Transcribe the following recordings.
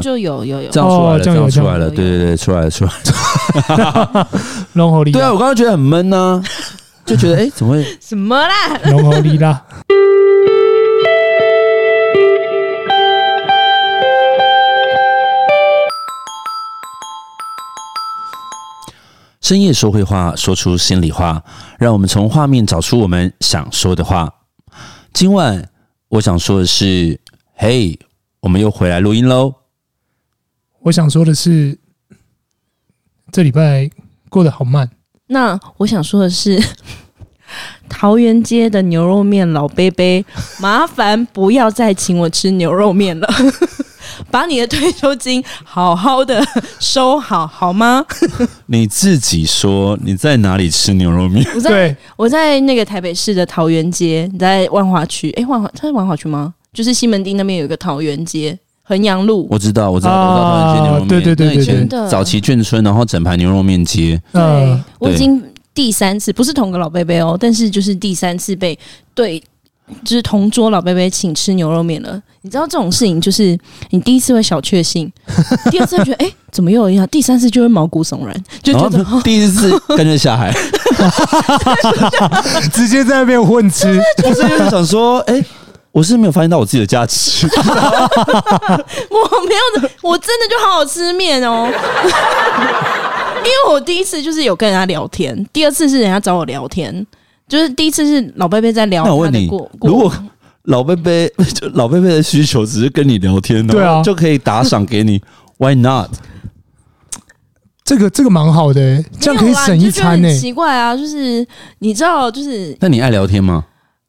就有有有这样出来了，哦这样出来了，对对对，出来了出来了。龙猴力对啊，我刚刚觉得很闷呢，就觉得哎，怎么会？什么啦？龙猴力啦。深夜说会话，说出心里话，让我们从画面找出我们想说的话。今晚我想说的是，嘿，我们又回来录音喽。我想说的是，这礼拜过得好慢。那我想说的是，桃园街的牛肉面老杯杯，麻烦不要再请我吃牛肉面了。把你的退休金好好的收好，好吗？你自己说你在哪里吃牛肉面？我在对，我在那个台北市的桃园街，你在万华区。哎，万华，它是万华区吗？就是西门町那边有一个桃园街，衡阳路。我知道，我知道，我知道桃园街牛肉面。啊对对对对那以前早期眷村，然后整排牛肉面街。对嗯，我已经第三次，不是同个老伯伯哦，但是就是第三次被对，就是同桌老伯伯请吃牛肉面了。你知道这种事情，就是你第一次会小确幸，第二次会觉得哎、欸，怎么又一样？第三次就会毛骨悚然，就觉得、哦、第一次跟着下海，直接在那边混吃。不是就是想说，哎、欸，我是没有发现到我自己的价值。我没有的，我真的就好好吃面哦。因为我第一次就是有跟人家聊天，第二次是人家找我聊天，就是第一次是老伯伯在聊。那我问你，如果老伯伯就老伯伯的需求只是跟你聊天，对啊，就可以打赏给你，Why not？这个这个蛮好的，这样可以省一餐呢。奇怪啊，就是你知道，就是那你爱聊天吗？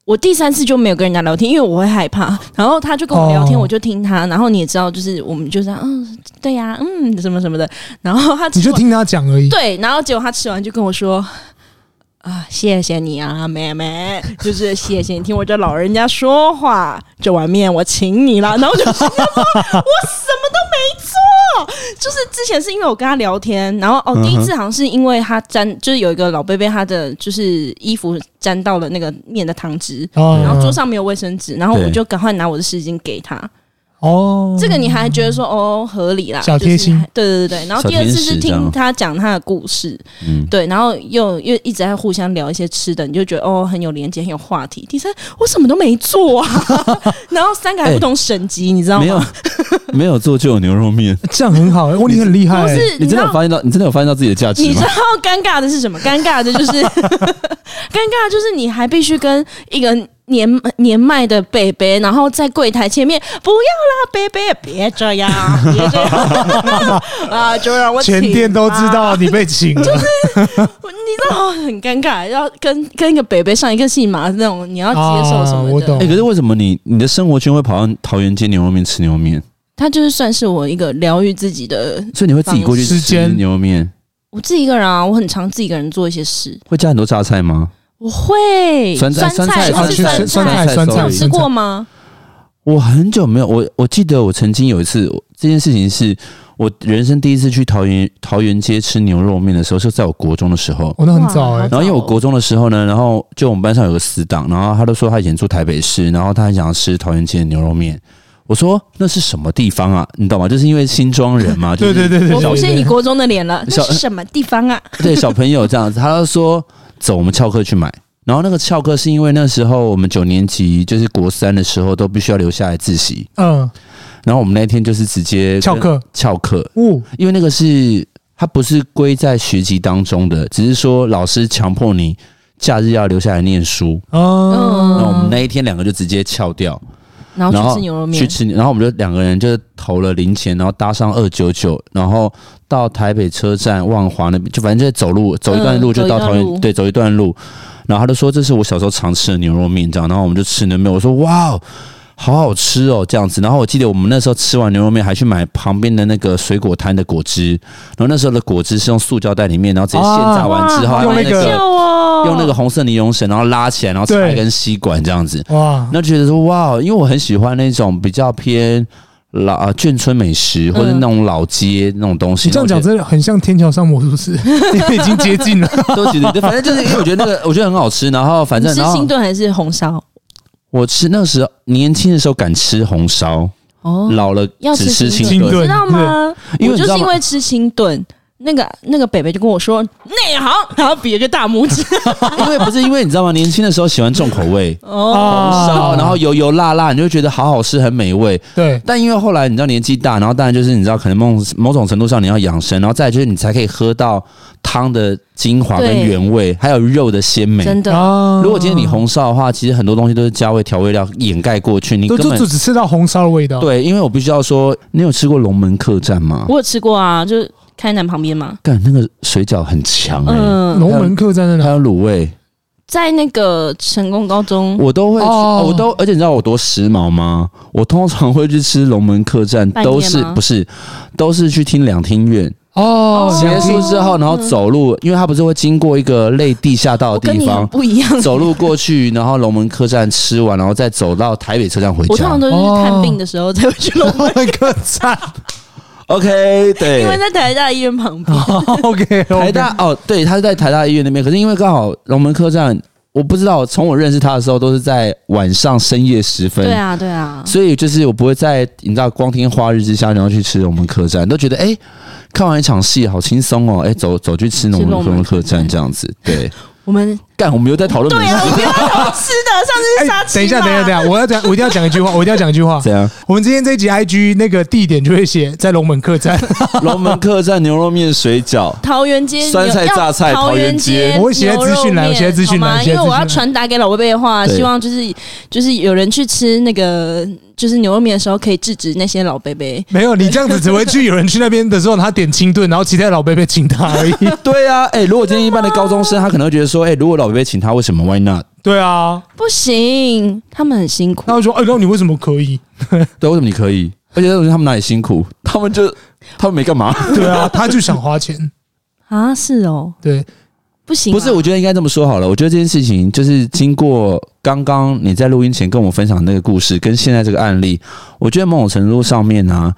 我第三次就没有跟人家聊天，因为我会害怕。然后他就跟我聊天，我就听他。然后你也知道，就是我们就这样，嗯，对呀，嗯，什么什么的。然后他你就听他讲而已。对，然后结果他吃完就跟我说。啊，谢谢你啊，妹妹，就是谢谢你听我这老人家说话，这碗面我请你了。然后我就我什么都没做，就是之前是因为我跟他聊天，然后哦，第一次好像是因为他沾，就是有一个老伯伯他的就是衣服沾到了那个面的汤汁，然后桌上没有卫生纸，然后我就赶快拿我的湿巾给他。哦，这个你还觉得说哦合理啦，小贴心，对对对对。然后第二次是听他讲他的故事，嗯，对，然后又又一直在互相聊一些吃的，你就觉得哦很有连接，很有话题。第三，我什么都没做啊，然后三个还不同省级，你知道吗？没有，没有做就有牛肉面，这样很好。哦，你很厉害，不是？你真的有发现到？你真的有发现到自己的价值吗？你知道尴尬的是什么？尴尬的就是尴尬的就是你还必须跟一个。年年迈的北北，然后在柜台前面，不要啦，北北，别这样，别这样 啊！就让我全店都知道你被请了，就是你知道很尴尬，要跟跟一个北北上一个戏码那种，你要接受什么的？啊、我懂。哎、欸，可是为什么你你的生活圈会跑到桃园街牛肉面吃牛肉面？它就是算是我一个疗愈自己的，所以你会自己过去吃牛肉面？我自己一个人啊，我很常自己一个人做一些事。会加很多榨菜吗？我会酸菜酸菜是酸菜酸菜酸菜，有吃过吗？我很久没有，我我记得我曾经有一次，这件事情是我人生第一次去桃园桃园街吃牛肉面的时候，是在我国中的时候。我那很早哎。然后因为我国中的时候呢，然后就我们班上有个死党，然后他都说他以前住台北市，然后他很想要吃桃园街的牛肉面。我说那是什么地方啊？你懂吗？就是因为新庄人嘛。对对对对。我不是你国中的脸了，那是什么地方啊？对，小朋友这样子，他就说。走，我们翘课去买。然后那个翘课是因为那时候我们九年级就是国三的时候都必须要留下来自习。嗯。然后我们那天就是直接翘课，翘课。哦。因为那个是它不是归在学籍当中的，只是说老师强迫你假日要留下来念书。哦。然后我们那一天两个就直接翘掉，然后去吃牛肉面，去吃。然后我们就两个人就投了零钱，然后搭上二九九，然后。到台北车站万华那边，就反正就走路走一段路就到桃园，嗯，对，走一段路。然后他就说这是我小时候常吃的牛肉面，这样。然后我们就吃牛肉面，我说哇，好好吃哦，这样子。然后我记得我们那时候吃完牛肉面，还去买旁边的那个水果摊的果汁。然后那时候的果汁是用塑胶袋里面，然后直接现榨完之后，用那个用那个红色尼龙绳，然后拉起来，然后插一根吸管这样子。哇，那就觉得说哇，因为我很喜欢那种比较偏。老啊，眷村美食或者那种老街那种东西，你这样讲真的很像天桥上魔术师，因为已经接近了。都觉得，反正就是因为我觉得那个我觉得很好吃，然后反正是清炖还是红烧？我吃那个时候年轻的时候敢吃红烧哦，老了要只吃清清炖炖，知道吗？我就是因为就是因为吃清炖。那个那个北北就跟我说内行，然后比了个大拇指。因为不是因为你知道吗？年轻的时候喜欢重口味，哦，烧，然后油油辣辣，你就会觉得好好吃，很美味。对，但因为后来你知道年纪大，然后当然就是你知道可能某某种程度上你要养生，然后再就是你才可以喝到汤的精华跟原味，还有肉的鲜美。真的。哦如果今天你红烧的话，其实很多东西都是加味调味料掩盖过去，你根本就就只吃到红烧的味道。对。因为我必须要说，你有吃过龙门客栈吗？我有吃过啊，就是开南旁边吗。干那个水饺很强哎、欸，嗯，龙门客栈在哪？还有卤味，在那个成功高中，我都会去，哦我都而且你知道我多时髦吗？我通常会去吃龙门客栈，半夜都是吗不是都是去听两厅院。哦，结两厅束之后，然后走路，因为它不是会经过一个类地下道的地方，不一样。走路过去，然后龙门客栈吃完，然后再走到台北车站回家我通常。都是看病的时候才会去龙门，龙门客栈。OK，对因，为在台大医院旁边。OK，台大哦，对，他是在台大医院那边，可是因为刚好龙门客栈，我不知道从我认识他的时候都是在晚上深夜时分，对啊，对啊。所以就是我不会在你知道光天化日之下然后去吃龙门客栈，都觉得哎、欸看完一场戏好轻松哦，哎、欸、走走去吃龙门龙门客栈这样子，对，我们干我们又在讨论美对啊，我食，们 吃的，上次是杀鸡嘛。等一下，等一下，等一下，我要讲，我一定要讲一句话，我一定要讲一句话。怎样？我们今天这一集 IG 那个地点就会写在龙门客栈，龙门客栈牛肉面水饺，桃园街酸菜榨菜桃园街，街我会写在资讯栏我写在资讯栏好吗？写在资讯栏。因为我要传达给老贝贝的话，希望就是就是有人去吃那个就是牛肉面的时候，可以制止那些老贝贝。没有，你这样子只会去有人去那边的时候，他点清炖，然后其他老伯伯请他而已。对啊，哎、欸，如果今天一般的高中生，他可能会觉得说，哎、欸，如果老伯伯请他，为什么？Why not？对啊，不行，他们很辛苦他。会说，哎、欸，那你为什么可以？对，为什么你可以？而且我觉得他们哪里辛苦？他们就他们没干嘛？对啊，他就想花钱。啊，是哦，对，不行啊，不是，我觉得应该这么说好了。我觉得这件事情就是经过刚刚你在录音前跟我分享的那个故事，跟现在这个案例，我觉得某种程度上面呢、啊，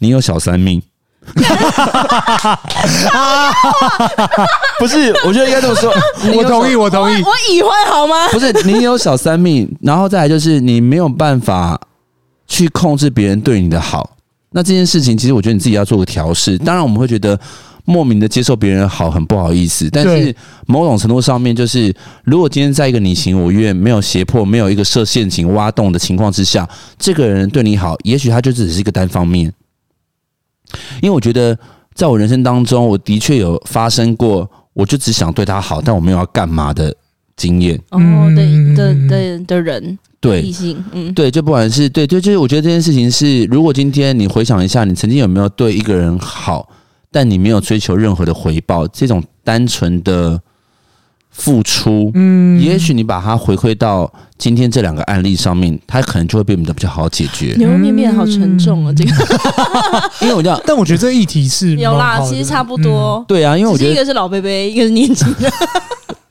你有小三命。不是，我觉得应该这么说。我同意，我同意。我已婚好吗？不是，你有小三命，然后再来就是你没有办法去控制别人对你的好。那这件事情，其实我觉得你自己要做个调试。当然，我们会觉得莫名的接受别人的好很不好意思，但是某种程度上面，就是如果今天在一个你情我愿、没有胁迫、没有一个设陷阱、挖洞的情况之下，这个人对你好，也许他就只是一个单方面。因为我觉得，在我人生当中，我的确有发生过，我就只想对他好，但我没有要干嘛的经验。哦，对的的的人，对异性，嗯，对，就不管是对，就就是我觉得这件事情是，如果今天你回想一下，你曾经有没有对一个人好，但你没有追求任何的回报，这种单纯的付出，嗯，也许你把它回馈到今天这两个案例上面，它可能就会变得比较好解决。牛肉面变得好沉重啊，这个，因为我这样，但我觉得这议题是有啦，其实差不多。对啊，因为我觉得一个是老贝贝，一个是年轻人。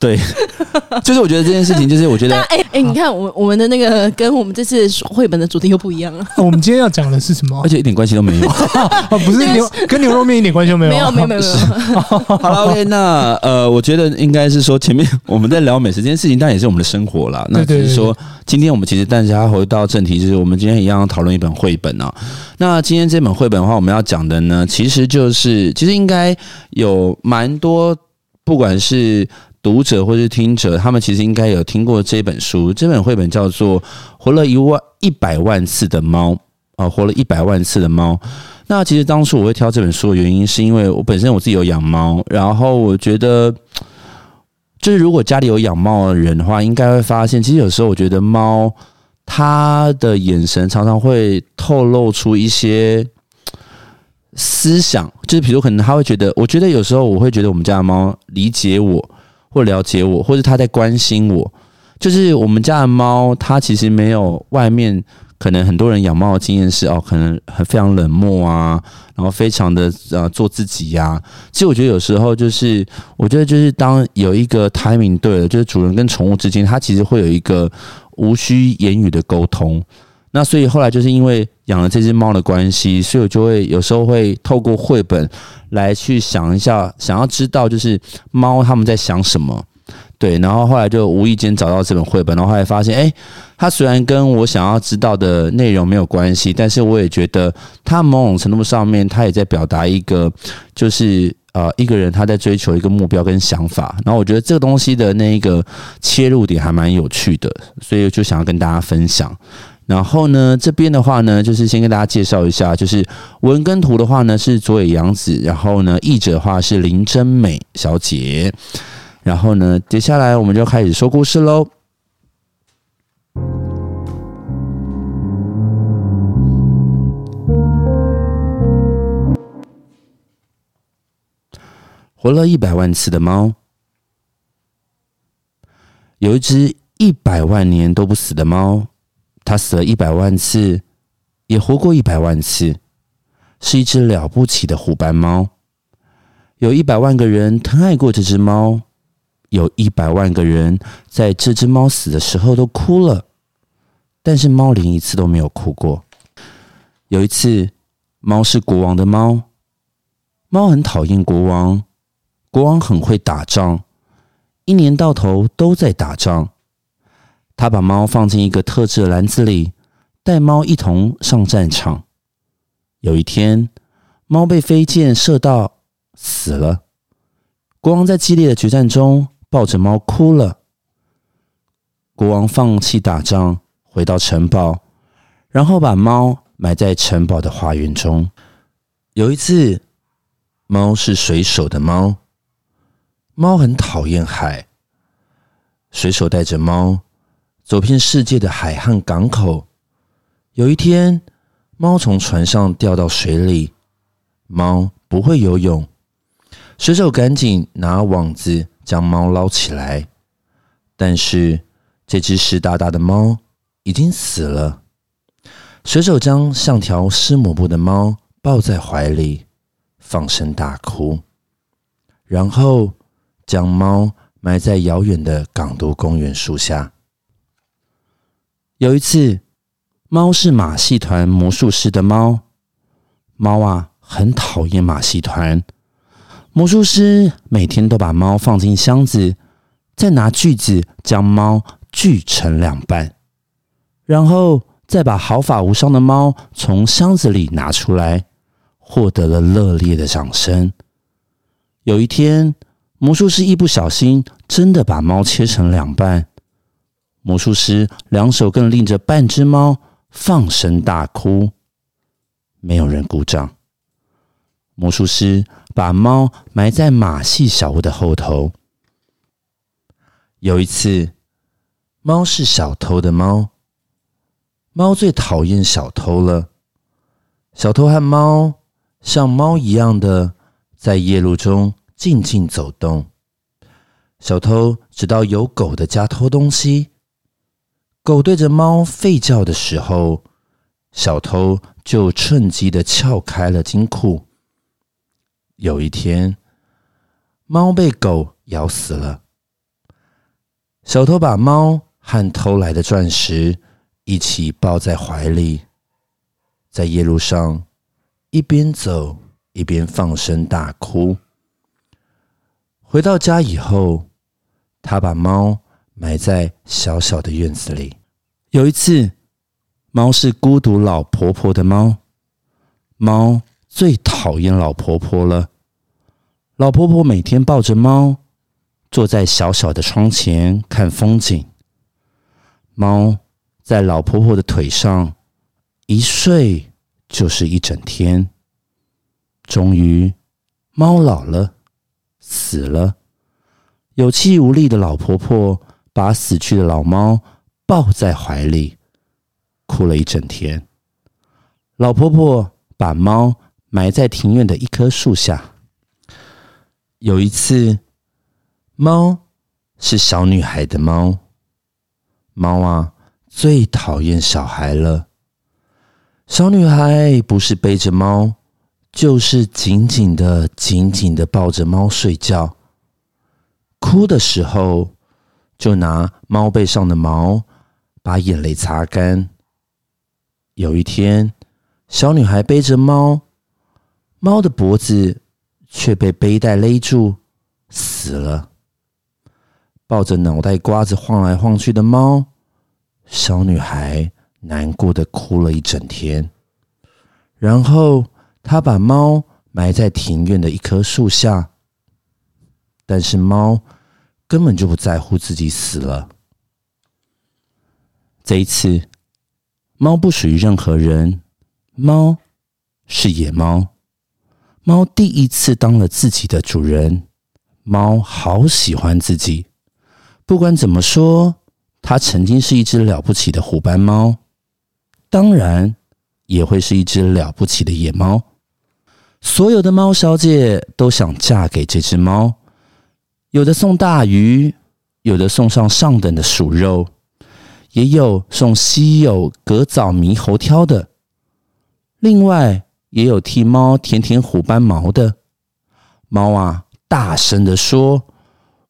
对，就是我觉得这件事情，就是我觉得，哎哎，你看我我们的那个跟我们这次绘本的主题又不一样了。我们今天要讲的是什么？而且一点关系都没有。哦，不是牛，跟牛肉面一点关系都没有。没有没有没有。好了，OK，那呃，我觉得应该是说前面我们在聊美食这件事情，当然也是我们的生活啦。那只是说，今天我们其实但是要回到正题，就是我们今天一样讨论一本绘本啊。那今天这本绘本的话，我们要讲的呢，其实就是其实应该有蛮多，不管是。读者或是听者，他们其实应该有听过这本书。这本绘本叫做《活了一万一百万次的猫》啊，活了一百万次的猫。那其实当初我会挑这本书的原因，是因为我本身我自己有养猫，然后我觉得，就是如果家里有养猫的人的话，应该会发现，其实有时候我觉得猫它的眼神常常会透露出一些思想，就是比如可能他会觉得，我觉得有时候我会觉得我们家的猫理解我。或了解我，或者他在关心我，就是我们家的猫，它其实没有外面可能很多人养猫的经验是哦，可能很非常冷漠啊，然后非常的呃做自己呀、其实我觉得有时候就是，我觉得就是当有一个 timing 对了，就是主人跟宠物之间，它其实会有一个无需言语的沟通。那所以后来就是因为养了这只猫的关系，所以我就会有时候会透过绘本来去想一下，想要知道就是猫他们在想什么，对，然后后来就无意间找到这本绘本，然后后来发现，哎，它虽然跟我想要知道的内容没有关系，但是我也觉得它某种程度上面，它也在表达一个，就是呃，一个人他在追求一个目标跟想法。然后我觉得这个东西的那一个切入点还蛮有趣的，所以就想要跟大家分享。然后呢，这边的话呢，就是先跟大家介绍一下，就是文跟图的话呢是佐野洋子，然后呢，译者的话是林真美小姐。然后呢，接下来我们就开始说故事喽。活了一百万次的猫，有一只一百万年都不死的猫。他死了一百万次，也活过一百万次，是一只了不起的虎斑猫。有一百万个人疼爱过这只猫，有一百万个人在这只猫死的时候都哭了，但是猫连一次都没有哭过。有一次，猫是国王的猫，猫很讨厌国王，国王很会打仗，一年到头都在打仗。他把猫放进一个特制的篮子里，带猫一同上战场。有一天，猫被飞箭射到，死了。国王在激烈的决战中抱着猫哭了。国王放弃打仗，回到城堡，然后把猫埋在城堡的花园中。有一次，猫是水手的猫，猫很讨厌海。水手带着猫。走遍世界的海和港口。有一天，猫从船上掉到水里。猫不会游泳，水手赶紧拿网子将猫捞起来。但是，这只湿哒哒的猫已经死了。水手将像条湿抹布的猫抱在怀里，放声大哭，然后将猫埋在遥远的港都公园树下。有一次，猫是马戏团魔术师的猫。猫啊，很讨厌马戏团。魔术师每天都把猫放进箱子，再拿锯子将猫锯成两半，然后再把毫发无伤的猫从箱子里拿出来，获得了热烈的掌声。有一天，魔术师一不小心，真的把猫切成两半。魔术师两手更拎着半只猫，放声大哭。没有人鼓掌。魔术师把猫埋在马戏小屋的后头。有一次，猫是小偷的猫，猫最讨厌小偷了。小偷和猫像猫一样的在夜路中静静走动。小偷知道有狗的家偷东西。狗对着猫吠叫的时候，小偷就趁机的撬开了金库。有一天，猫被狗咬死了。小偷把猫和偷来的钻石一起抱在怀里，在夜路上一边走一边放声大哭。回到家以后，他把猫埋在小小的院子里。有一次，猫是孤独老婆婆的猫。猫最讨厌老婆婆了。老婆婆每天抱着猫，坐在小小的窗前看风景。猫在老婆婆的腿上一睡就是一整天。终于，猫老了，死了。有气无力的老婆婆把死去的老猫抱在怀里，哭了一整天。老婆婆把猫埋在庭院的一棵树下。有一次，猫是小女孩的猫。猫啊，最讨厌小孩了。小女孩不是背着猫，就是紧紧的、紧紧的抱着猫睡觉。哭的时候，就拿猫背上的毛。把眼泪擦干。有一天，小女孩背着猫，猫的脖子却被背带勒住，死了。抱着脑袋瓜子晃来晃去的猫，小女孩难过的哭了一整天。然后她把猫埋在庭院的一棵树下，但是猫根本就不在乎自己死了。这一次，猫不属于任何人，猫是野猫。猫第一次当了自己的主人，猫好喜欢自己。不管怎么说，它曾经是一只了不起的虎斑猫，当然也会是一只了不起的野猫。所有的猫小姐都想嫁给这只猫，有的送大鱼，有的送上上等的鼠肉，也有送稀有格枣猕猴挑的。另外，也有替猫舔舔虎斑毛的。猫啊，大声地说：“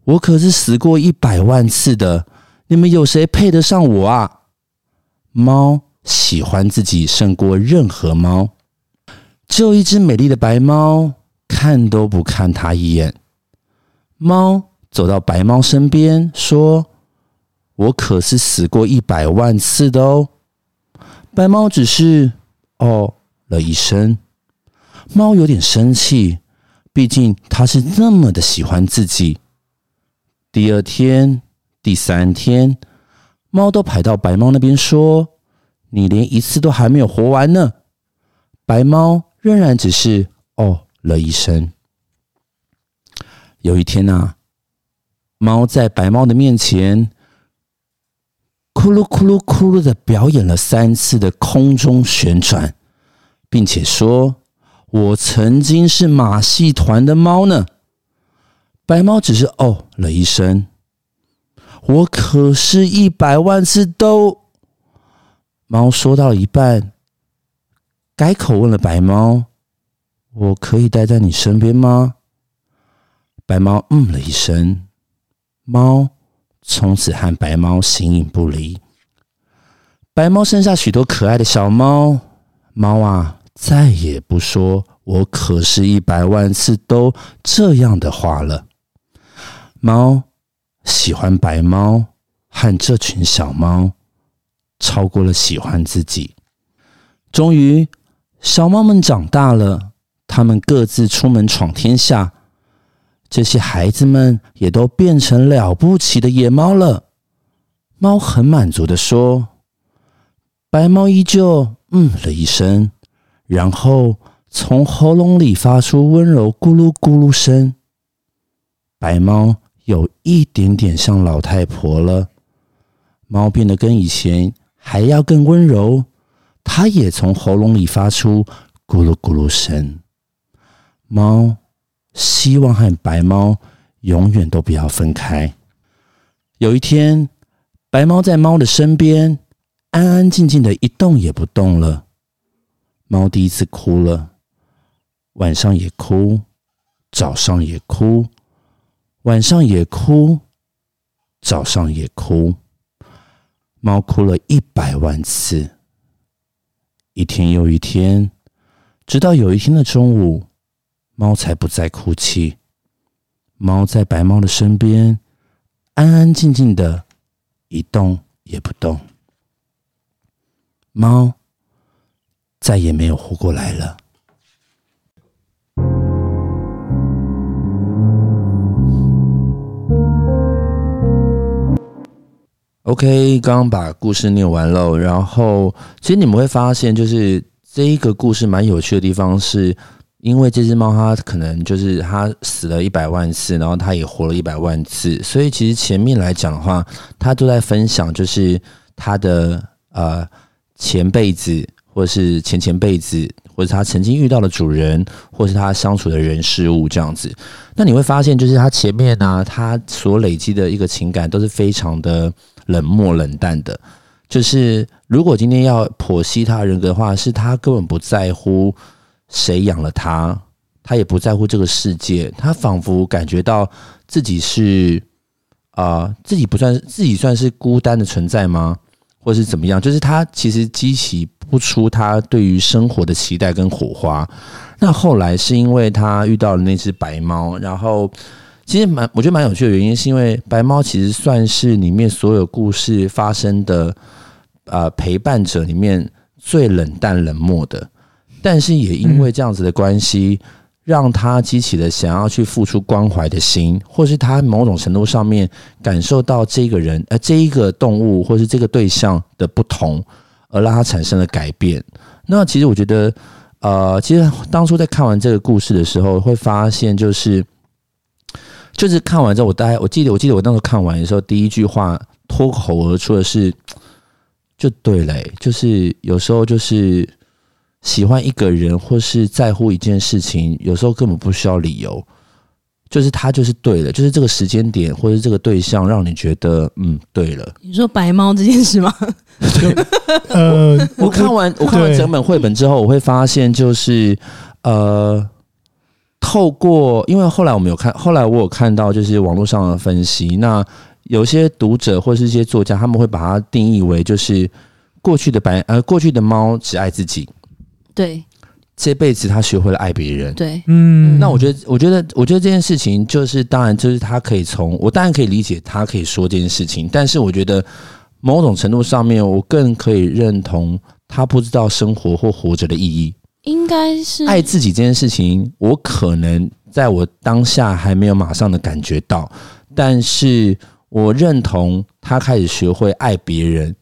我可是死过一百万次的，你们有谁配得上我啊？”猫喜欢自己胜过任何猫，只有一只美丽的白猫，看都不看它一眼。猫走到白猫身边，说：“我可是死过一百万次的哦。”白猫只是哦。了一声，猫有点生气，毕竟它是那么的喜欢自己。第二天、第三天，猫都跑到白猫那边说：“你连一次都还没有活完呢。”白猫仍然只是哦了一声。有一天啊，猫在白猫的面前，咕噜咕噜咕噜的表演了三次的空中旋转。并且说：“我曾经是马戏团的猫呢。”白猫只是哦了一声。我可是一百万次都……猫说到一半，改口问了白猫：“我可以待在你身边吗？”白猫嗯了一声。猫从此和白猫形影不离。白猫生下许多可爱的小猫。猫啊！再也不说“我可是一百万次都这样的话了”。猫喜欢白猫和这群小猫，超过了喜欢自己。终于，小猫们长大了，它们各自出门闯天下。这些孩子们也都变成了不起的野猫了。猫很满足地说：“白猫依旧嗯了一声。”然后从喉咙里发出温柔咕噜咕噜声。白猫有一点点像老太婆了，猫变得跟以前还要更温柔。它也从喉咙里发出咕噜咕噜声。猫希望和白猫永远都不要分开。有一天，白猫在猫的身边安安静静的一动也不动了。猫第一次哭了，晚上也哭，早上也哭，晚上也哭，早上也哭。猫哭了一百万次，一天又一天，直到有一天的中午，猫才不再哭泣。猫在白猫的身边，安安静静的，一动也不动。猫。再也没有活过来了。OK，刚刚把故事念完了，然后其实你们会发现，就是这一个故事蛮有趣的地方，是因为这只猫它可能就是它死了一百万次，然后它也活了一百万次，所以其实前面来讲的话，它都在分享，就是它的呃前辈子。或是前前辈子，或者它曾经遇到的主人，或是它相处的人事物这样子，那你会发现，就是它前面呢、啊，他所累积的一个情感都是非常的冷漠冷淡的。就是如果今天要剖析他人格的话，是他根本不在乎谁养了他，他也不在乎这个世界，他仿佛感觉到自己是啊、自己不算自己算是孤单的存在吗？或是怎么样？就是他其实激起。不出他对于生活的期待跟火花。那后来是因为他遇到了那只白猫，然后其实蛮我觉得蛮有趣的原因，是因为白猫其实算是里面所有故事发生的呃陪伴者里面最冷淡冷漠的，但是也因为这样子的关系。嗯让他激起了想要去付出关怀的心，或是他某种程度上面感受到这个人呃这一个动物或是这个对象的不同，而让他产生了改变。那其实我觉得，呃，其实当初在看完这个故事的时候，会发现就是，就是看完之后，我大概我记得我记得我当时看完的时候，第一句话脱口而出的是，就对嘞，就是有时候就是。喜欢一个人或是在乎一件事情，有时候根本不需要理由，就是他就是对的，就是这个时间点或者这个对象让你觉得嗯对了。你说白猫这件事吗？呃，我，我看完我看完整本绘本之后，我会发现就是呃，透过因为后来我们有看，后来我有看到就是网络上的分析，那有些读者或是一些作家，他们会把它定义为就是过去的白呃过去的猫只爱自己。对，这辈子他学会了爱别人。对，嗯，那我觉得，我觉得，我觉得这件事情就是，当然，就是他可以从我当然可以理解他可以说这件事情，但是我觉得某种程度上面，我更可以认同他不知道生活或活着的意义。应该是爱自己这件事情，我可能在我当下还没有马上的感觉到，但是我认同他开始学会爱别人，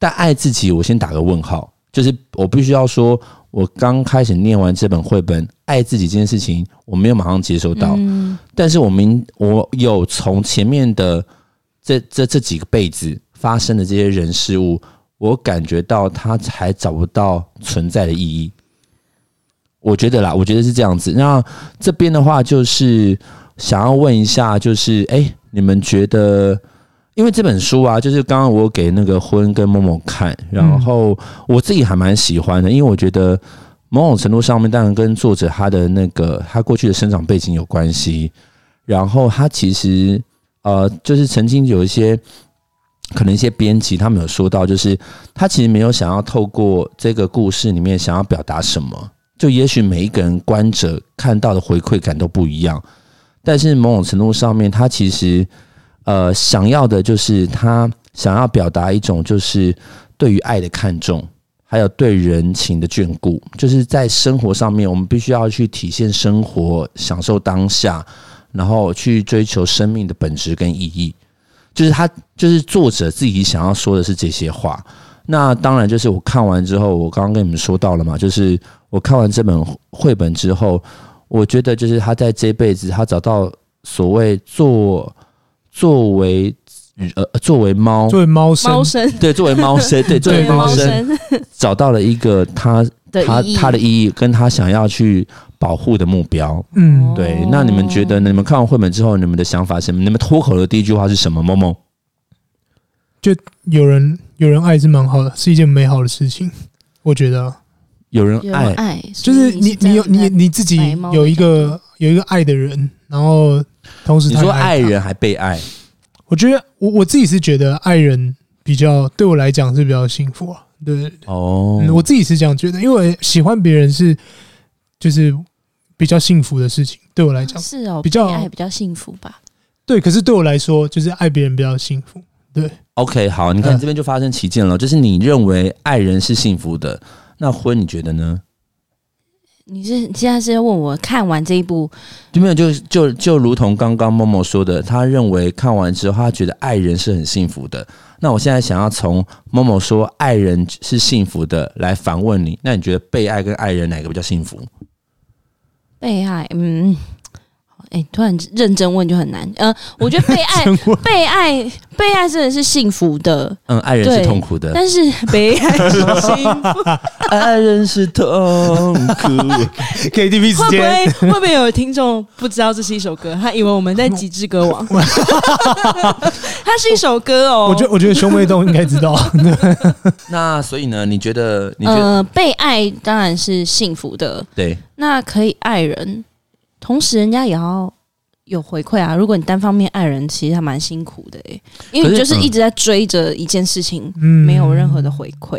但爱自己，我先打个问号，就是我必须要说。我刚开始念完这本绘本，爱自己这件事情，我没有马上接收到。嗯，但是我们我有从前面的这这这几个辈子发生的这些人事物，我感觉到他还找不到存在的意义。我觉得啦，我觉得是这样子。那这边的话，就是想要问一下，就是哎，你们觉得？因为这本书啊，就是刚刚我给那个婚跟某某看，然后我自己还蛮喜欢的，因为我觉得某种程度上面当然跟作者他的那个他过去的生长背景有关系，然后他其实呃，就是曾经有一些可能一些编辑他们有说到，就是他其实没有想要透过这个故事里面想要表达什么，就也许每一个人观者看到的回馈感都不一样，但是某种程度上面他其实。呃，想要的就是他想要表达一种，就是对于爱的看重，还有对人情的眷顾，就是在生活上面，我们必须要去体现生活，享受当下，然后去追求生命的本质跟意义。就是他，就是作者自己想要说的是这些话。那当然，就是我看完之后，我刚刚跟你们说到了嘛，就是我看完这本绘本之后，我觉得就是他在这辈子，他找到所谓做。作为呃，作为猫，作为猫猫生，对，作为猫生，对，作为猫生，找到了一个他他他的意义，跟他想要去保护的目标。嗯，对。那你们觉得，你们看完绘本之后，你们的想法是什么？你们脱口的第一句话是什么？某某，就有人有人爱是蛮好的，是一件美好的事情。我觉得有人爱，爱就是你你有你你自己有一个有一个爱的人，然后。同时，你说爱人还被爱，我觉得我我自己是觉得爱人比较对我来讲是比较幸福啊。对哦、嗯，我自己是这样觉得，因为喜欢别人是就是比较幸福的事情，对我来讲是哦，比较爱比较幸福吧。对，可是对我来说，就是爱别人比较幸福。对，OK，好，你看这边就发生歧见了，就是你认为爱人是幸福的，那婚你觉得呢？你是现在是要问我看完这一部，就没有就就就如同刚刚默默说的，他认为看完之后他觉得爱人是很幸福的。那我现在想要从默默说爱人是幸福的来反问你，那你觉得被爱跟爱人哪个比较幸福？被爱，嗯。哎、欸，突然认真问就很难。呃，我觉得被爱、被爱、被爱真的是幸福的。嗯，爱人是痛苦的，但是被爱是幸福。爱人是痛苦。KTV 时间会不会会不会有听众不知道这是一首歌？他以为我们在极致歌王。它是一首歌哦。我觉得我觉得兄妹都应该知道。那所以呢？你觉得？你觉得呃，被爱当然是幸福的。对，那可以爱人。同时，人家也要有回馈啊！如果你单方面爱人，其实还蛮辛苦的诶，因为你就是一直在追着一件事情，没有任何的回馈。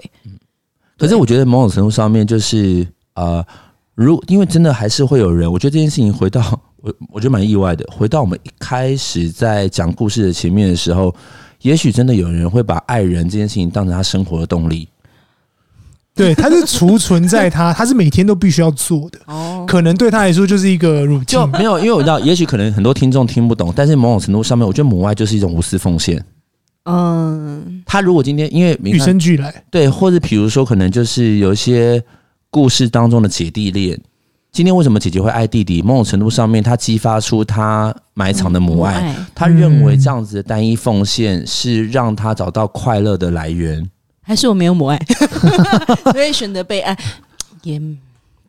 可是我觉得某种程度上面，就是呃，如因为真的还是会有人，我觉得这件事情回到我，我觉得蛮意外的。回到我们一开始在讲故事的前面的时候，也许真的有人会把爱人这件事情当成他生活的动力。对，他是储存在他，他是每天都必须要做的。哦，可能对他来说就是一个 routine。就没有，因为我知道，也许可能很多听众听不懂，但是某种程度上面，我觉得母爱就是一种无私奉献。嗯，他如果今天因为与生俱来，对，或者比如说可能就是有一些故事当中的姐弟恋，今天为什么姐姐会爱弟弟？某种程度上面，他激发出他埋藏的母爱，嗯、母爱他认为这样子的单一奉献是让他找到快乐的来源，还是我没有母爱，所以选择被爱？也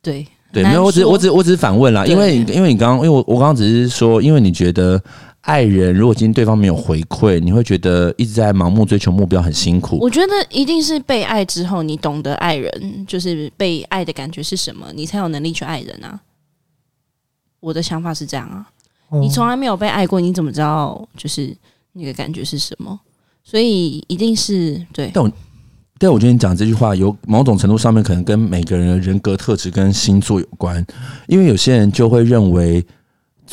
对，对，没有，我只我只我只是反问啦，因为因为你刚刚，因为我我刚刚只是说，因为你觉得。爱人，如果今天对方没有回馈，你会觉得一直在盲目追求目标很辛苦。我觉得一定是被爱之后，你懂得爱人，就是被爱的感觉是什么，你才有能力去爱人啊。我的想法是这样啊，你从来没有被爱过，你怎么知道就是那个感觉是什么？所以一定是对。但我但我觉得你讲这句话有某种程度上面可能跟每个人的人格特质跟星座有关，因为有些人就会认为。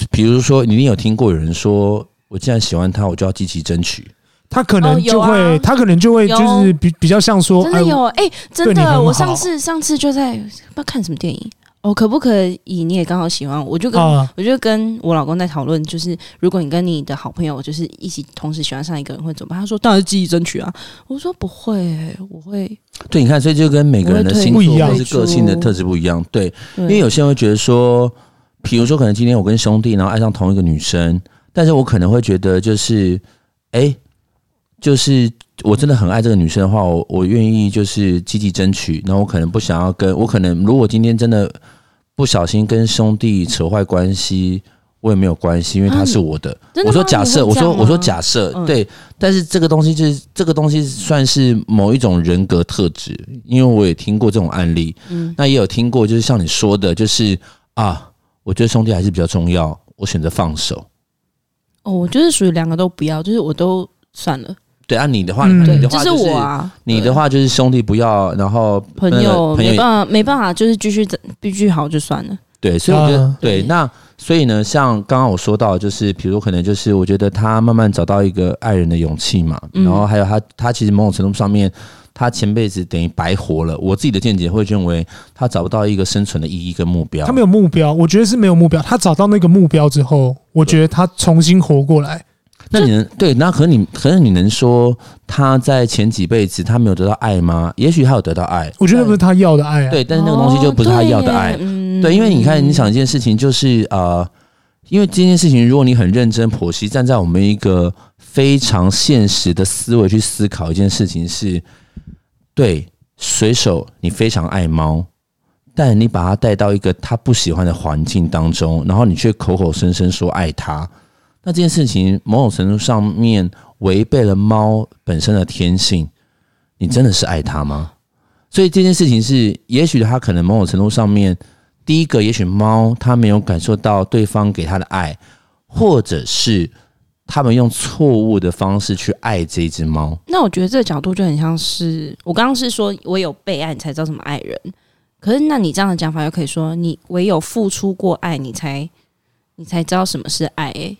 比如说，你一定有听过有人说：“我既然喜欢他，我就要积极争取。”他可能就会，哦啊、他可能就会就是比比较像说，真的有哎、欸，真的，我上次上次就在不知道看什么电影哦，可不可以？你也刚好喜欢，我就跟、啊、我就跟我老公在讨论，就是如果你跟你的好朋友就是一起同时喜欢上一个人会怎么办？他说：“当然是积极争取啊。”我说：“不会、欸，我会。”对，你看，所以就跟每个人的星座或是个性的特质不一样。对，因为有些人会觉得说。比如说，可能今天我跟兄弟，然后爱上同一个女生，但是我可能会觉得，就是，哎、欸，就是我真的很爱这个女生的话，我我愿意就是积极争取。然后我可能不想要跟我可能，如果今天真的不小心跟兄弟扯坏关系，我也没有关系，因为他是我的。啊、我说假设，我说我说假设，嗯、对。但是这个东西就是这个东西算是某一种人格特质，因为我也听过这种案例，嗯，那也有听过，就是像你说的，就是啊。我觉得兄弟还是比较重要，我选择放手。哦，我就是属于两个都不要，就是我都算了。对，按、啊、你的话，嗯、你的话就是，是我啊。你的话就是兄弟不要，然后朋友没办法，没办法，就是继续继续好就算了。对，所以我觉得，啊、对，那所以呢，像刚刚我说到，就是比如可能就是我觉得他慢慢找到一个爱人的勇气嘛，嗯、然后还有他，他其实某种程度上面。他前辈子等于白活了。我自己的见解会认为，他找不到一个生存的意义跟目标。他没有目标，我觉得是没有目标。他找到那个目标之后，我觉得他重新活过来。那你能对？那可你可能你能说他在前几辈子他没有得到爱吗？也许他有得到爱。我觉得不是他要的爱啊。对，但是那个东西就不是他要的爱。对，因为你看，你想一件事情，就是呃，因为这件事情，如果你很认真剖析，站在我们一个非常现实的思维去思考一件事情是。对，水手，你非常爱猫，但你把它带到一个他不喜欢的环境当中，然后你却口口声声说爱它，那这件事情某种程度上面违背了猫本身的天性，你真的是爱它吗？所以这件事情是，也许他可能某种程度上面，第一个，也许猫它没有感受到对方给它的爱，或者是。他们用错误的方式去爱这只猫，那我觉得这个角度就很像是我刚刚是说，我有被爱，你才知道什么爱人。可是，那你这样的讲法又可以说，你唯有付出过爱，你才你才知道什么是爱。欸，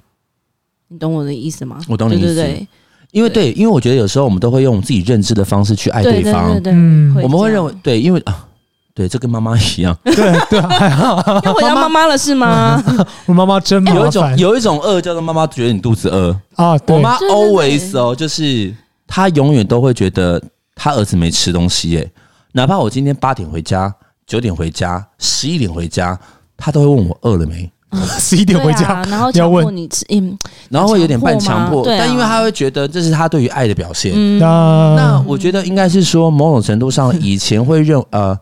你懂我的意思吗？我懂你意思。对对对，因为对，因为我觉得有时候我们都会用自己认知的方式去爱对方。对对对对，嗯，我们会认为对，因为啊。对，这跟妈妈一样。对对，还好。又回到妈妈了是吗？我妈妈真麻烦。有一种有一种饿叫做妈妈觉得你肚子饿啊。我妈 always 哦，就是她永远都会觉得她儿子没吃东西耶。哪怕我今天八点回家、九点回家、十一点回家，她都会问我饿了没。十一点回家，然后要问你吃，嗯，然后会有点半强迫，但因为他会觉得这是他对于爱的表现。那我觉得应该是说，某种程度上 以前会认呃。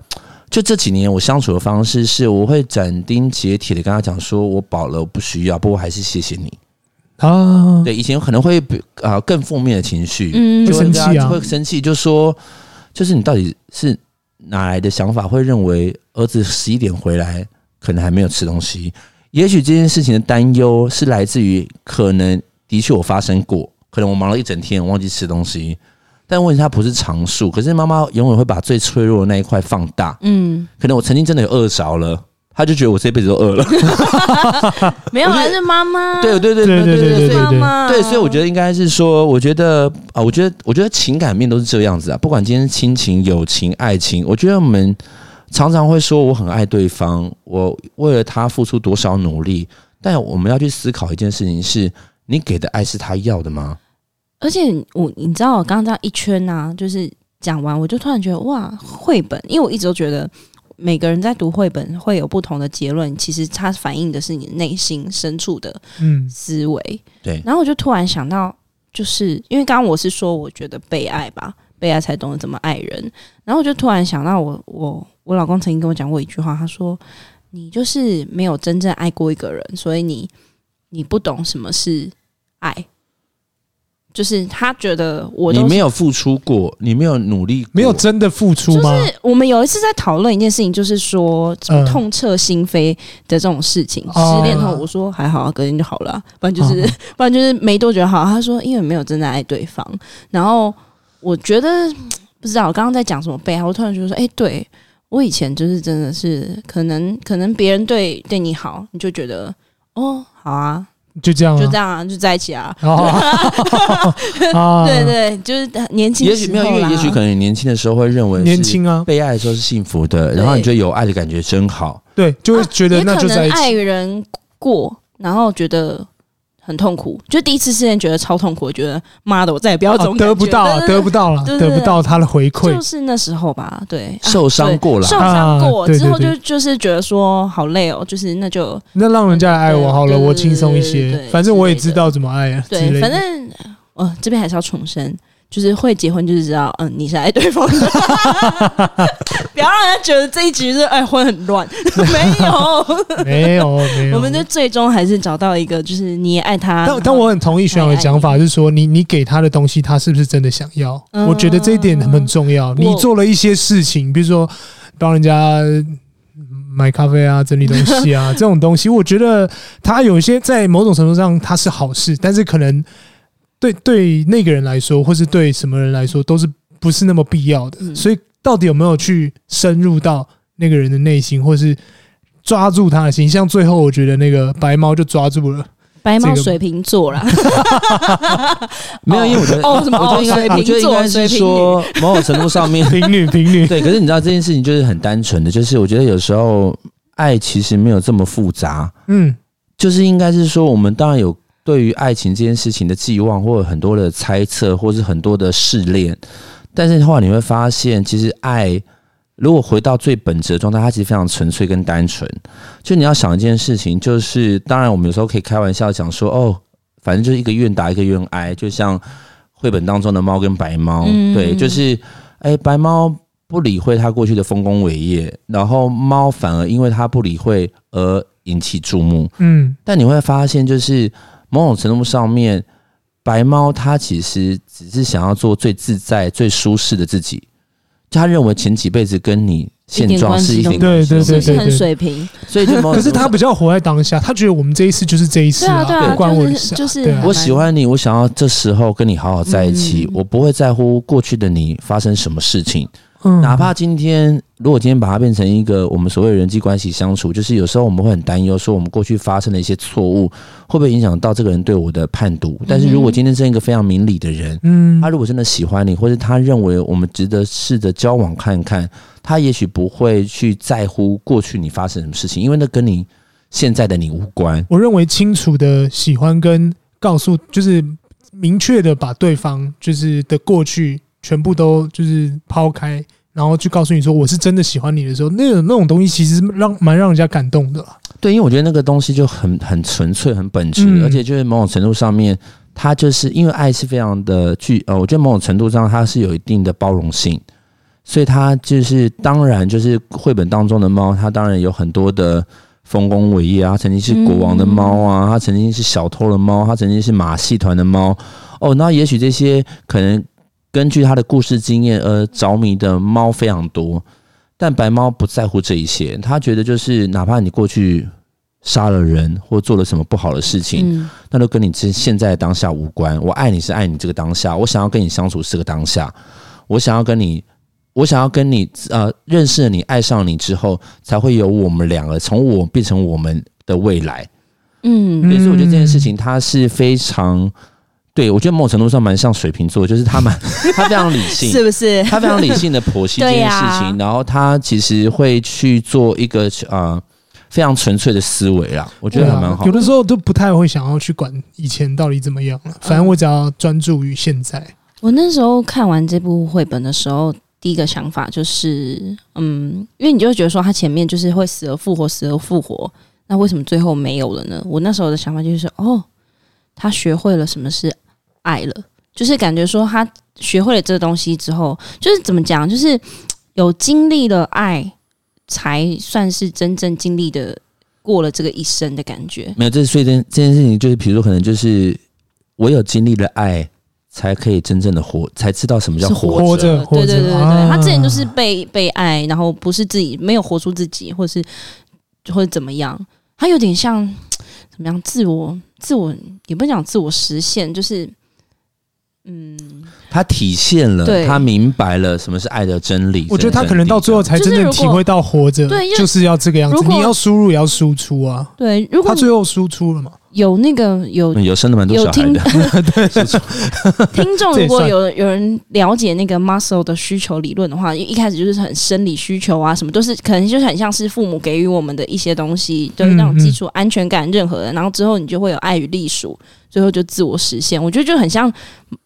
就这几年，我相处的方式是，我会斩钉截铁的跟他讲说，我饱了，我不需要，不过还是谢谢你啊。对，以前可能会啊、呃、更负面的情绪，嗯，就会生气啊，会生气，就说，就是你到底是哪来的想法，会认为儿子十一点回来可能还没有吃东西？也许这件事情的担忧是来自于，可能的确我发生过，可能我忙了一整天，我忘记吃东西。但问题它不是常数，可是妈妈永远会把最脆弱的那一块放大。嗯，可能我曾经真的有饿着了，他就觉得我这辈子都饿了。没有，还是妈妈。对对对对对对对妈妈。对，所以我觉得应该是说，我觉得啊，我觉得我觉得情感面都是这样子啊，不管今天是亲情、友情、爱情，我觉得我们常常会说我很爱对方，我为了他付出多少努力，但我们要去思考一件事情是：你给的爱是他要的吗？而且我你知道，我刚刚这样一圈呐、啊，就是讲完，我就突然觉得哇，绘本，因为我一直都觉得每个人在读绘本会有不同的结论，其实它反映的是你内心深处的嗯思维、嗯。对。然后我就突然想到，就是因为刚刚我是说，我觉得被爱吧，被爱才懂得怎么爱人。然后我就突然想到我，我我我老公曾经跟我讲过一句话，他说：“你就是没有真正爱过一个人，所以你你不懂什么是爱。”就是他觉得我你没有付出过，你没有努力过，没有真的付出吗？就是我们有一次在讨论一件事情，就是说痛彻心扉的这种事情。失恋后，我说还好啊，隔天就好了啊，不然就是不然就是没多久好。他说因为没有真的爱对方。然后我觉得不知道我刚刚在讲什么背后，我突然觉得说，哎，对我以前就是真的是可能可能别人对对你好，你就觉得哦好啊。就这样，就这样啊，就在一起啊。对对，就是年轻。也许没有，因为也许可能你年轻的时候会认为年轻啊，被爱的时候是幸福的，然后你觉得有爱的感觉真好。对，就会觉得那就在一起。爱人过，然后觉得很痛苦，就第一次事件觉得超痛苦，我觉得妈的，我再也不要这种得不到，得不到了，得不到他的回馈，就是那时候吧。对，受伤过了，受伤过之后就就是觉得说好累哦，就是那就那让人家来爱我好了，我轻松一些，反正我也知道怎么爱啊。对，反正哦，这边还是要重申。就是会结婚，就是知道，嗯，你是爱对方的，不要让人家觉得这一局是爱婚很乱，没有，没有，没有，我们就最终还是找到一个，就是你也爱他。但但我很同意学长的讲法，就是说，你你给他的东西，他是不是真的想要？嗯、我觉得这一点很很重要。你做了一些事情，比如说帮人家买咖啡啊、整理东西啊 这种东西，我觉得他有一些在某种程度上他是好事，但是可能。对对，那个人来说，或是对什么人来说，都是不是那么必要的。嗯、所以，到底有没有去深入到那个人的内心，或是抓住他的心？像最后，我觉得那个白猫就抓住了白猫水瓶座啦。没有，因为我觉得，哦，什么？我觉得应该，我觉得应该是说，某种程度上面，平女平女。对，可是你知道这件事情就是很单纯的，就是我觉得有时候爱其实没有这么复杂。嗯，就是应该是说，我们当然有。对于爱情这件事情的寄望，或者很多的猜测，或是很多的试炼，但是后来你会发现，其实爱如果回到最本质的状态，它其实非常纯粹跟单纯。就你要想一件事情，就是当然我们有时候可以开玩笑讲说，哦，反正就是一个愿打一个愿挨，就像绘本当中的猫跟白猫，对，就是哎，白猫不理会它过去的丰功伟业，然后猫反而因为它不理会而引起注目。嗯，但你会发现就是。某种程度上面，白猫它其实只是想要做最自在、最舒适的自己。他认为前几辈子跟你现状是一点对对对对很水平，所以就可是他比较活在当下，他觉得我们这一次就是这一次啊，不关我的事。就是我喜欢你，我想要这时候跟你好好在一起，我不会在乎过去的你发生什么事情。哪怕今天，如果今天把它变成一个我们所谓人际关系相处，就是有时候我们会很担忧，说我们过去发生的一些错误会不会影响到这个人对我的判读？但是如果今天是一个非常明理的人，嗯，他如果真的喜欢你，或者他认为我们值得试着交往看看，他也许不会去在乎过去你发生什么事情，因为那跟你现在的你无关。我认为清楚的喜欢跟告诉，就是明确的把对方就是的过去。全部都就是抛开，然后就告诉你说我是真的喜欢你的时候，那种那种东西其实让蛮让人家感动的。对，因为我觉得那个东西就很很纯粹、很本质，嗯、而且就是某种程度上面，它就是因为爱是非常的具呃，我觉得某种程度上它是有一定的包容性，所以它就是当然就是绘本当中的猫，它当然有很多的丰功伟业啊，它曾经是国王的猫啊，它曾经是小偷的猫，它曾经是马戏团的猫哦，那也许这些可能。根据他的故事经验而着迷的猫非常多，但白猫不在乎这一些。他觉得就是，哪怕你过去杀了人或做了什么不好的事情，嗯、那都跟你现现在的当下无关。我爱你是爱你这个当下，我想要跟你相处是个当下，我想要跟你，我想要跟你呃认识了你，爱上你之后，才会有我们两个从我变成我们的未来。嗯，所以我觉得这件事情它是非常。对，我觉得某种程度上蛮像水瓶座，就是他蛮 他非常理性，是不是？他非常理性的剖析这件事情，啊、然后他其实会去做一个啊、呃、非常纯粹的思维啦，我觉得还蛮好的。有的时候都不太会想要去管以前到底怎么样了，反正我只要专注于现在。我那时候看完这部绘本的时候，第一个想法就是，嗯，因为你就会觉得说他前面就是会死而复活，死而复活，那为什么最后没有了呢？我那时候的想法就是，哦，他学会了什么是。爱了，就是感觉说他学会了这个东西之后，就是怎么讲，就是有经历了爱，才算是真正经历的过了这个一生的感觉。没有，这所以这这件事情，就是比如说，可能就是我有经历了爱，才可以真正的活，才知道什么叫活着。活着，对对对对对，啊、他之前就是被被爱，然后不是自己没有活出自己，或者是或者怎么样，他有点像 怎么样自我自我也不讲自我实现，就是。嗯，他体现了，他明白了什么是爱的真理。我觉得他可能到最后才真正体会到活着，对，就是要这个样子。你要输入也要输出啊。对，如果他最后输出了嘛？有那个有有生了蛮多小孩的。对，听众如果有有人了解那个 Maslow 的需求理论的话，一开始就是很生理需求啊，什么都是可能就是很像是父母给予我们的一些东西，就是那种基础安全感，任何的。然后之后你就会有爱与隶属，最后就自我实现。我觉得就很像。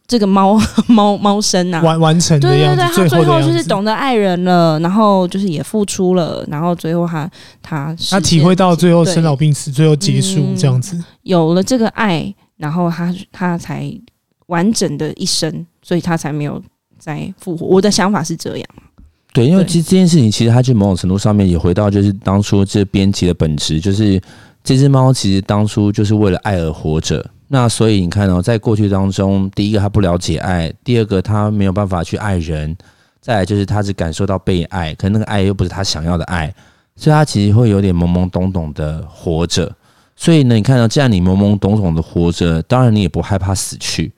这个猫 猫猫生呐，完完成的样子，对对对，他最后就是懂得爱人了，然后就是也付出了，然后最后他他他体会到最后生老病死，最后结束这样子，嗯，有了这个爱，然后他他才完整的一生，所以他才没有再复活。我的想法是这样，对，因为其实这件事情，其实它就某种程度上面也回到就是当初这编辑的本质，就是这只猫其实当初就是为了爱而活着。那所以你看哦，在过去当中，第一个他不了解爱，第二个他没有办法去爱人，再来就是他只感受到被爱，可那个爱又不是他想要的爱，所以他其实会有点懵懵懂懂的活着。所以呢，你看到，既然你懵懵懂懂的活着，当然你也不害怕死去，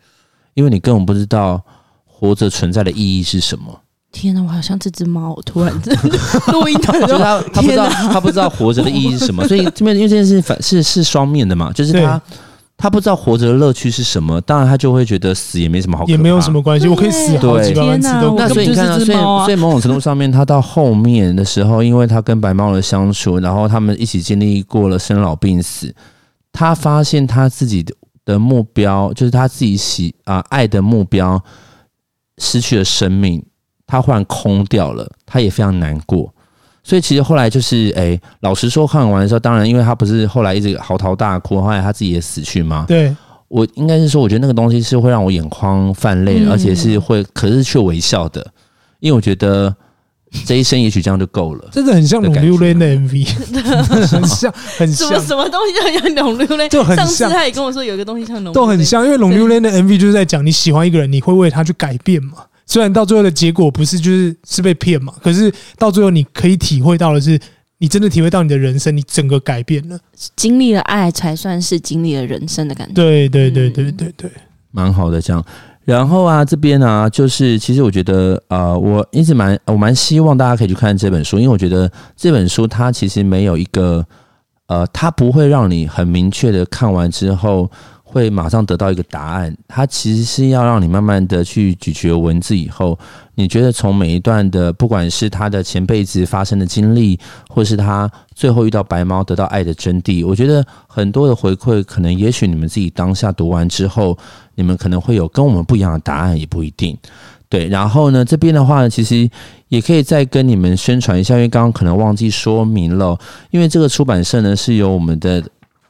因为你根本不知道活着存在的意义是什么。天哪，我好像这只猫，突然在 录音的时候，他他不知道他不知道活着的意义是什么，所以这边因为这件事反是是双面的嘛，就是他。他不知道活着的乐趣是什么，当然他就会觉得死也没什么好，也没有什么关系，我可以死好几百万次都。那所以你看啊，所以所以某种程度上面，他到后面的时候，因为他跟白猫的相处，然后他们一起经历过了生老病死，他发现他自己的目标，就是他自己喜啊爱的目标失去了生命，他忽然空掉了，他也非常难过。所以其实后来就是，哎、欸，老实说，看完的时候，当然，因为他不是后来一直嚎啕大哭，后来他自己也死去吗？对，我应该是说，我觉得那个东西是会让我眼眶泛泪，嗯、而且是会，可是却微笑的，因为我觉得这一生也许这样就够了。真的很像龙溜泪的 MV，很像，很像。什么什么东西就像龙溜泪？就很像。上次他也跟我说，有一个东西像龙，都很像，因为龙溜泪的 MV 就是在讲你喜欢一个人，你会为他去改变嘛。虽然到最后的结果不是就是是被骗嘛，可是到最后你可以体会到的是，你真的体会到你的人生，你整个改变了，经历了爱才算是经历了人生的感觉。对对对对对对，蛮好的这样。然后啊，这边啊，就是其实我觉得呃，我一直蛮我蛮希望大家可以去看这本书，因为我觉得这本书它其实没有一个呃，它不会让你很明确的看完之后。会马上得到一个答案，它其实是要让你慢慢的去咀嚼文字以后，你觉得从每一段的，不管是他的前辈子发生的经历，或是他最后遇到白猫得到爱的真谛，我觉得很多的回馈，可能也许你们自己当下读完之后，你们可能会有跟我们不一样的答案，也不一定。对，然后呢，这边的话，其实也可以再跟你们宣传一下，因为刚刚可能忘记说明了，因为这个出版社呢是由我们的。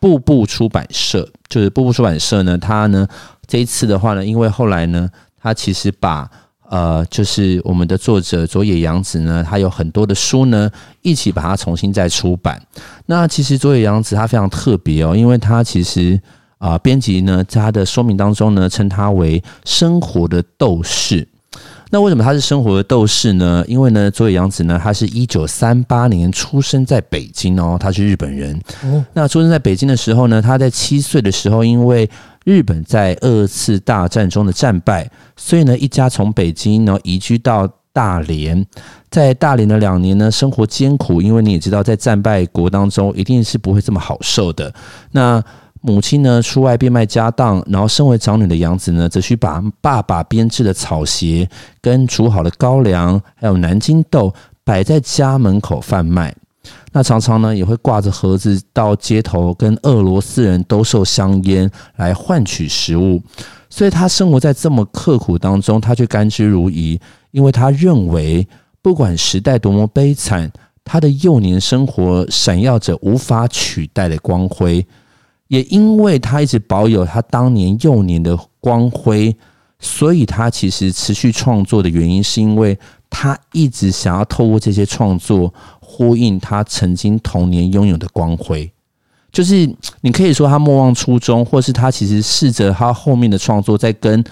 步步出版社就是步步出版社呢，他呢这一次的话呢，因为后来呢，他其实把呃，就是我们的作者佐野洋子呢，他有很多的书呢，一起把它重新再出版。那其实佐野洋子他非常特别哦，因为他其实啊、编辑呢在他的说明当中呢，称他为生活的斗士。那为什么他是生活的斗士呢？因为呢，佐野洋子呢，他是一九三八年出生在北京哦，他是日本人。哦，那出生在北京的时候呢，他在七岁的时候，因为日本在二次大战中的战败，所以呢，一家从北京然后移居到大连。在大连的两年呢，生活艰苦，因为你也知道，在战败国当中，一定是不会这么好受的。那母亲呢，出外变卖家当，然后身为长女的杨子呢，则需把爸爸编织的草鞋、跟煮好的高粱，还有南京豆摆在家门口贩卖。那常常呢，也会挂着盒子到街头跟俄罗斯人兜售香烟来换取食物。所以他生活在这么刻苦当中，他却甘之如饴，因为他认为。不管时代多么悲惨，他的幼年生活闪耀着无法取代的光辉。也因为他一直保有他当年幼年的光辉，所以他其实持续创作的原因，是因为他一直想要透过这些创作呼应他曾经童年拥有的光辉。就是你可以说他莫忘初衷，或是他其实试着他后面的创作在跟。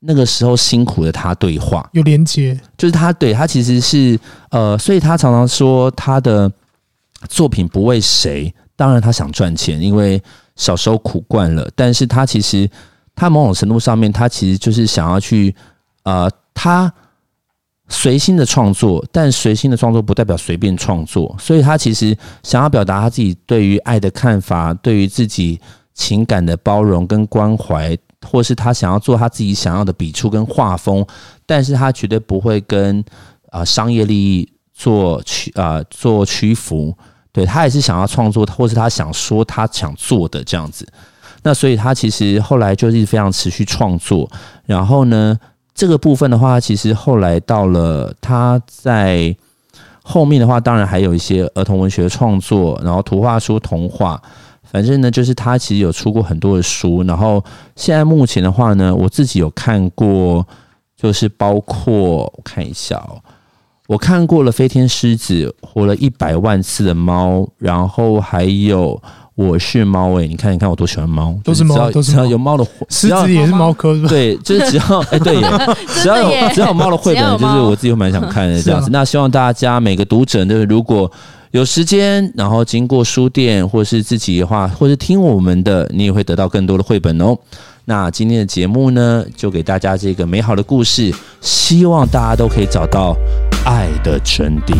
那个时候辛苦的他对话有连接，就是他对他其实是呃，所以他常常说他的作品不为谁，当然他想赚钱，因为小时候苦惯了。但是他其实他某种程度上面，他其实就是想要去呃，他随心的创作，但随心的创作不代表随便创作，所以他其实想要表达他自己对于爱的看法，对于自己情感的包容跟关怀。或是他想要做他自己想要的笔触跟画风，但是他绝对不会跟啊、呃、商业利益做屈啊、做屈服，对，他也是想要创作，或是他想说他想做的这样子。那所以他其实后来就是非常持续创作，然后呢，这个部分的话，其实后来到了他在后面的话，当然还有一些儿童文学创作，然后图画书、童话。反正呢，就是他其实有出过很多的书，然后现在目前的话呢，我自己有看过，就是包括我看一下哦，我看过了《飞天狮子》，活了一百万次的猫，然后还有我是猫诶，你看你看我多喜欢猫，都是猫，都是猫，有猫的狮子也是猫科，对，就是只要 哎对，只要有只要有猫的绘本，就是我自己蛮想看的 这样子。那希望大家每个读者，就是如果。有时间，然后经过书店，或是自己的话，或是听我们的，你也会得到更多的绘本哦。那今天的节目呢，就给大家这个美好的故事，希望大家都可以找到爱的真谛。